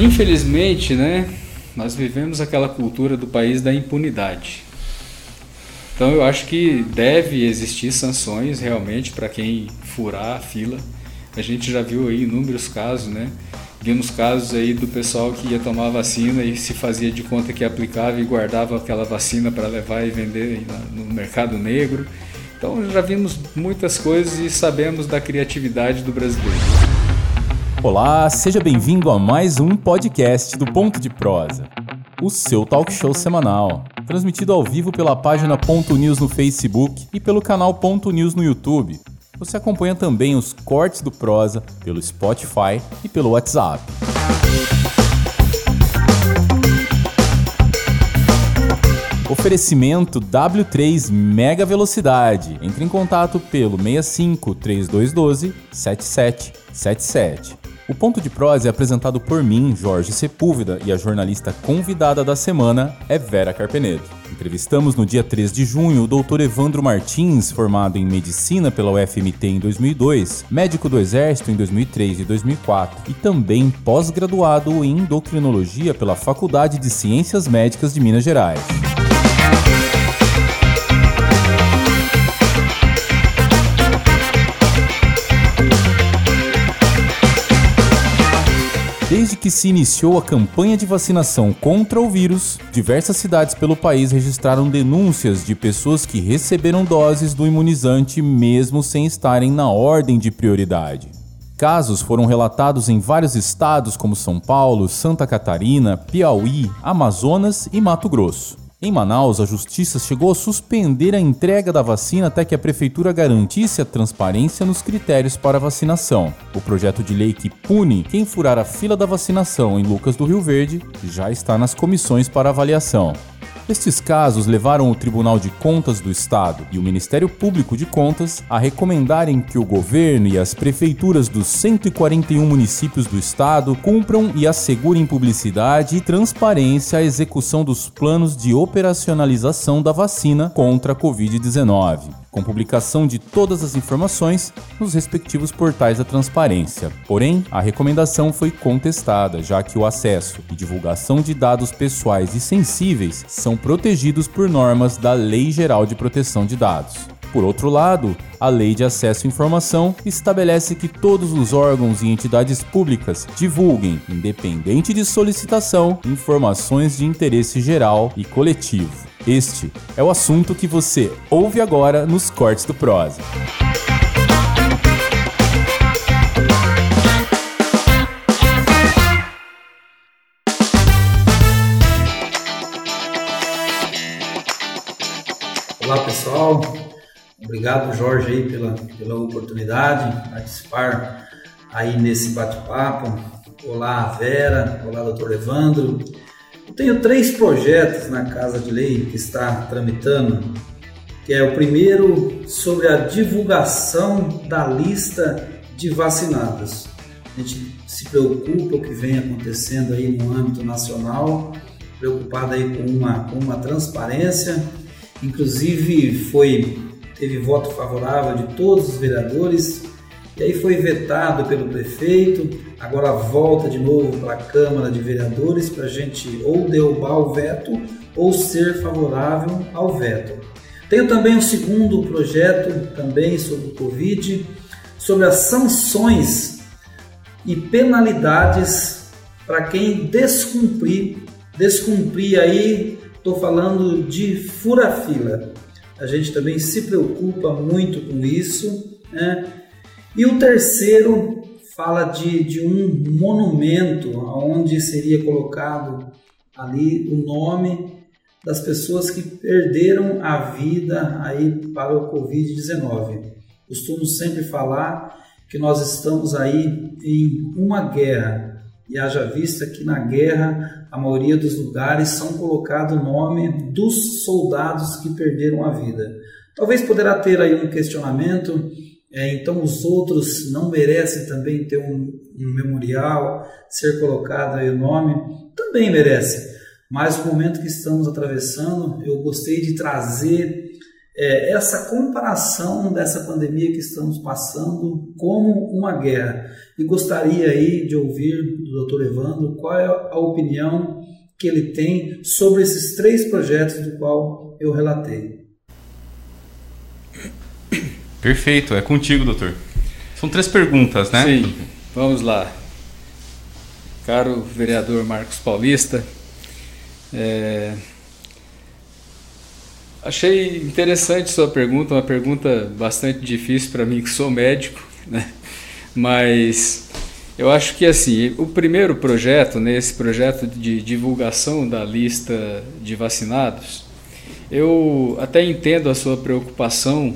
Infelizmente, né, nós vivemos aquela cultura do país da impunidade. Então eu acho que deve existir sanções realmente para quem furar a fila. A gente já viu aí inúmeros casos, né? Vimos casos aí do pessoal que ia tomar vacina e se fazia de conta que aplicava e guardava aquela vacina para levar e vender no mercado negro. Então já vimos muitas coisas e sabemos da criatividade do brasileiro. Olá, seja bem-vindo a mais um podcast do Ponto de Prosa, o seu talk show semanal, transmitido ao vivo pela página Ponto News no Facebook e pelo canal Ponto News no YouTube. Você acompanha também os cortes do Prosa pelo Spotify e pelo WhatsApp. Oferecimento W3 Mega Velocidade. Entre em contato pelo 65 3212 7777. O Ponto de Prosa é apresentado por mim, Jorge Sepúlveda, e a jornalista convidada da semana é Vera Carpenedo. Entrevistamos no dia 3 de junho o Dr. Evandro Martins, formado em Medicina pela UFMT em 2002, médico do Exército em 2003 e 2004 e também pós-graduado em Endocrinologia pela Faculdade de Ciências Médicas de Minas Gerais. Desde que se iniciou a campanha de vacinação contra o vírus, diversas cidades pelo país registraram denúncias de pessoas que receberam doses do imunizante mesmo sem estarem na ordem de prioridade. Casos foram relatados em vários estados como São Paulo, Santa Catarina, Piauí, Amazonas e Mato Grosso. Em Manaus, a justiça chegou a suspender a entrega da vacina até que a prefeitura garantisse a transparência nos critérios para a vacinação. O projeto de lei que pune quem furar a fila da vacinação em Lucas do Rio Verde já está nas comissões para avaliação. Estes casos levaram o Tribunal de Contas do Estado e o Ministério Público de Contas a recomendarem que o governo e as prefeituras dos 141 municípios do estado cumpram e assegurem publicidade e transparência à execução dos planos de operacionalização da vacina contra a Covid-19 com publicação de todas as informações nos respectivos portais da transparência. Porém, a recomendação foi contestada, já que o acesso e divulgação de dados pessoais e sensíveis são protegidos por normas da Lei Geral de Proteção de Dados. Por outro lado, a Lei de Acesso à Informação estabelece que todos os órgãos e entidades públicas divulguem, independente de solicitação, informações de interesse geral e coletivo. Este é o assunto que você ouve agora nos cortes do Prosa. Obrigado Jorge aí pela, pela oportunidade de participar aí nesse bate-papo. Olá Vera, olá doutor Evandro. Eu tenho três projetos na Casa de Lei que está tramitando, que é o primeiro sobre a divulgação da lista de vacinados. A gente se preocupa o que vem acontecendo aí no âmbito nacional, preocupado aí com uma, com uma transparência, inclusive foi teve voto favorável de todos os vereadores e aí foi vetado pelo prefeito, agora volta de novo para a Câmara de Vereadores para a gente ou derrubar o veto ou ser favorável ao veto. Tenho também um segundo projeto, também sobre o Covid, sobre as sanções e penalidades para quem descumprir, descumprir aí, estou falando de fura-fila. A gente também se preocupa muito com isso, né? E o terceiro fala de, de um monumento onde seria colocado ali o nome das pessoas que perderam a vida aí para o Covid-19. Costumo sempre falar que nós estamos aí em uma guerra e haja vista que na guerra a maioria dos lugares são colocado o nome dos soldados que perderam a vida. Talvez poderá ter aí um questionamento é, então os outros não merecem também ter um, um memorial, ser colocado aí o nome? Também merecem. Mas o momento que estamos atravessando, eu gostei de trazer é, essa comparação dessa pandemia que estamos passando como uma guerra. E gostaria aí de ouvir do Dr. Evandro qual é a opinião que ele tem sobre esses três projetos do qual eu relatei. Perfeito, é contigo, doutor. São três perguntas, né? Sim, vamos lá. Caro vereador Marcos Paulista, é, achei interessante sua pergunta, uma pergunta bastante difícil para mim que sou médico, né? mas eu acho que assim, o primeiro projeto, né, esse projeto de divulgação da lista de vacinados, eu até entendo a sua preocupação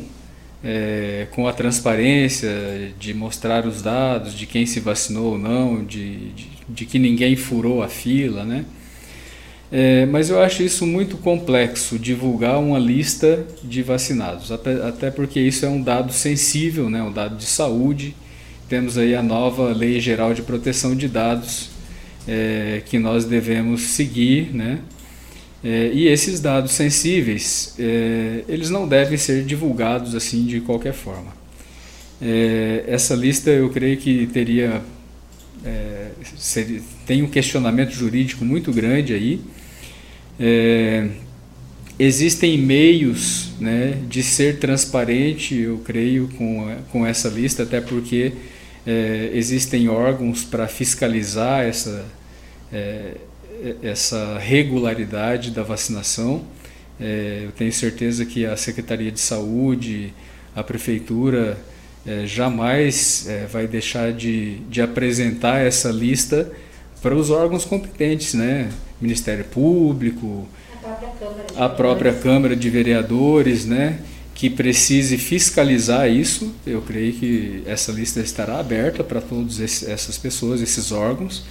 é, com a transparência, de mostrar os dados de quem se vacinou ou não, de, de, de que ninguém furou a fila, né? É, mas eu acho isso muito complexo, divulgar uma lista de vacinados, até, até porque isso é um dado sensível, né, um dado de saúde. Temos aí a nova Lei Geral de Proteção de Dados é, que nós devemos seguir, né? É, e esses dados sensíveis, é, eles não devem ser divulgados assim de qualquer forma. É, essa lista eu creio que teria é, seria, tem um questionamento jurídico muito grande aí. É, existem meios né, de ser transparente, eu creio, com, com essa lista, até porque é, existem órgãos para fiscalizar essa essa regularidade da vacinação. É, eu tenho certeza que a Secretaria de Saúde, a Prefeitura, é, jamais é, vai deixar de, de apresentar essa lista para os órgãos competentes, né? Ministério Público, a própria Câmara de, a própria Câmara de Vereadores, né? que precise fiscalizar isso. Eu creio que essa lista estará aberta para todas essas pessoas, esses órgãos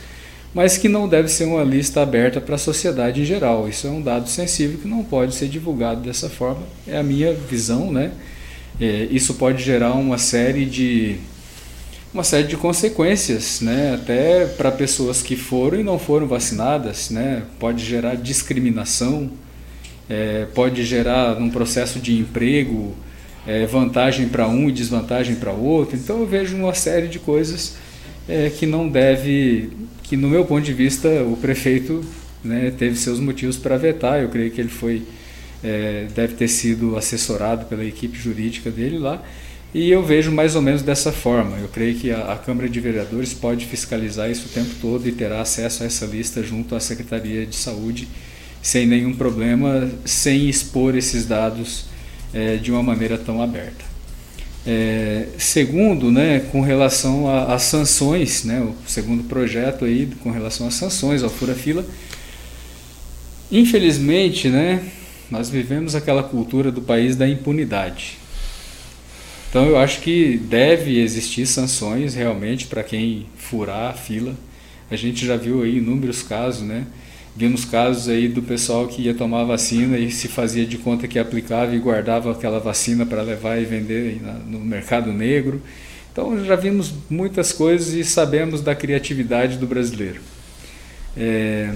mas que não deve ser uma lista aberta para a sociedade em geral. Isso é um dado sensível que não pode ser divulgado dessa forma. É a minha visão, né? É, isso pode gerar uma série de uma série de consequências, né? Até para pessoas que foram e não foram vacinadas, né? Pode gerar discriminação, é, pode gerar um processo de emprego é, vantagem para um e desvantagem para outro. Então eu vejo uma série de coisas é, que não deve que no meu ponto de vista o prefeito né, teve seus motivos para vetar. Eu creio que ele foi é, deve ter sido assessorado pela equipe jurídica dele lá. E eu vejo mais ou menos dessa forma. Eu creio que a, a, Câmara de Vereadores pode fiscalizar isso o tempo todo e terá acesso a essa lista junto à Secretaria de Saúde sem nenhum problema, sem expor esses dados é, de uma maneira tão aberta. É, segundo, né, com relação às sanções, né, o segundo projeto aí com relação às sanções ao fura-fila, infelizmente, né, nós vivemos aquela cultura do país da impunidade. Então eu acho que deve existir sanções realmente para quem furar a fila. A gente já viu aí inúmeros casos, né? Vimos casos aí do pessoal que ia tomar vacina e se fazia de conta que aplicava e guardava aquela vacina para levar e vender no mercado negro. Então já vimos muitas coisas e sabemos da criatividade do brasileiro. É,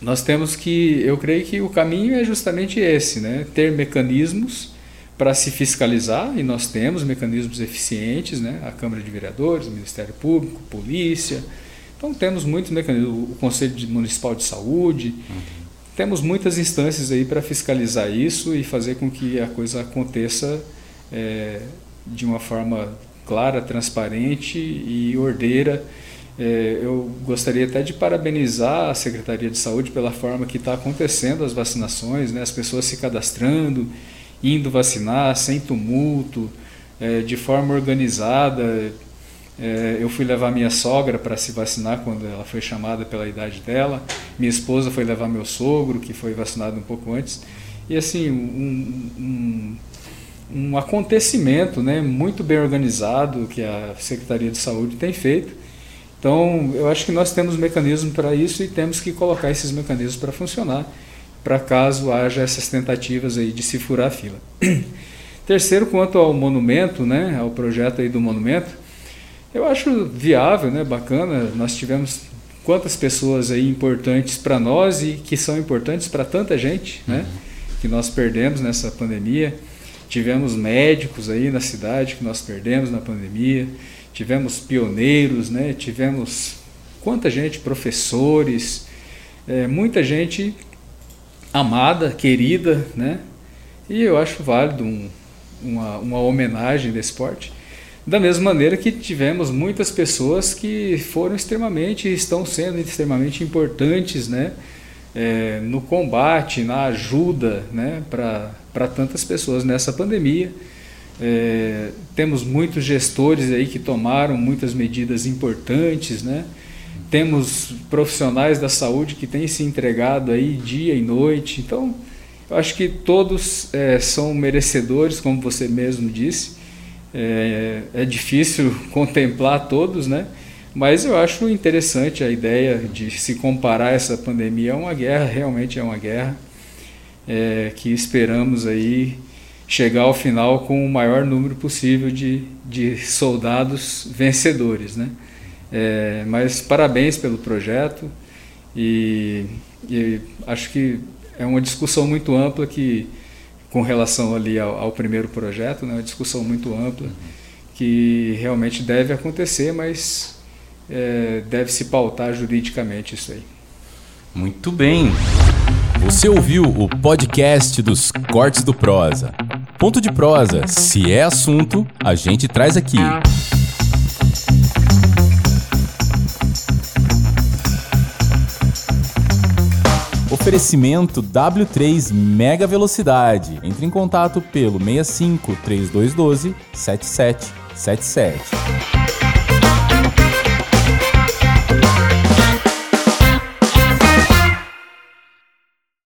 nós temos que, eu creio que o caminho é justamente esse, né? ter mecanismos para se fiscalizar, e nós temos mecanismos eficientes, né? a Câmara de Vereadores, o Ministério Público, Polícia, então temos muitos mecanismos, o Conselho Municipal de Saúde, uhum. temos muitas instâncias aí para fiscalizar isso e fazer com que a coisa aconteça é, de uma forma clara, transparente e ordeira. É, eu gostaria até de parabenizar a Secretaria de Saúde pela forma que está acontecendo as vacinações, né? as pessoas se cadastrando, indo vacinar sem tumulto, é, de forma organizada, é, eu fui levar minha sogra para se vacinar quando ela foi chamada pela idade dela. Minha esposa foi levar meu sogro, que foi vacinado um pouco antes. E assim, um, um, um acontecimento né, muito bem organizado que a Secretaria de Saúde tem feito. Então, eu acho que nós temos mecanismos para isso e temos que colocar esses mecanismos para funcionar, para caso haja essas tentativas aí de se furar a fila. Terceiro, quanto ao monumento, né, ao projeto aí do monumento, eu acho viável, né, bacana. Nós tivemos quantas pessoas aí importantes para nós e que são importantes para tanta gente, né? que nós perdemos nessa pandemia. Tivemos médicos aí na cidade que nós perdemos na pandemia, tivemos pioneiros, né? tivemos quanta gente, professores, é, muita gente amada, querida, né? E eu acho válido um, uma, uma homenagem desse esporte. Da mesma maneira que tivemos muitas pessoas que foram extremamente, estão sendo extremamente importantes né, é, no combate, na ajuda né, para tantas pessoas nessa pandemia. É, temos muitos gestores aí que tomaram muitas medidas importantes, né? temos profissionais da saúde que têm se entregado aí dia e noite. Então, eu acho que todos é, são merecedores, como você mesmo disse. É, é, difícil contemplar todos, né? Mas eu acho interessante a ideia de se comparar essa pandemia a uma guerra, realmente é uma guerra, é, que esperamos aí chegar ao final com o maior número possível de, de soldados vencedores, né? É, mas parabéns pelo projeto e, e acho que é uma discussão muito ampla que com relação ali ao, ao primeiro projeto, né, uma discussão muito ampla que realmente deve acontecer, mas é, deve se pautar juridicamente isso aí. Muito bem. Você ouviu o podcast dos Cortes do Prosa. Ponto de prosa, se é assunto, a gente traz aqui. Oferecimento W3 Mega Velocidade. Entre em contato pelo 65 3212 7777.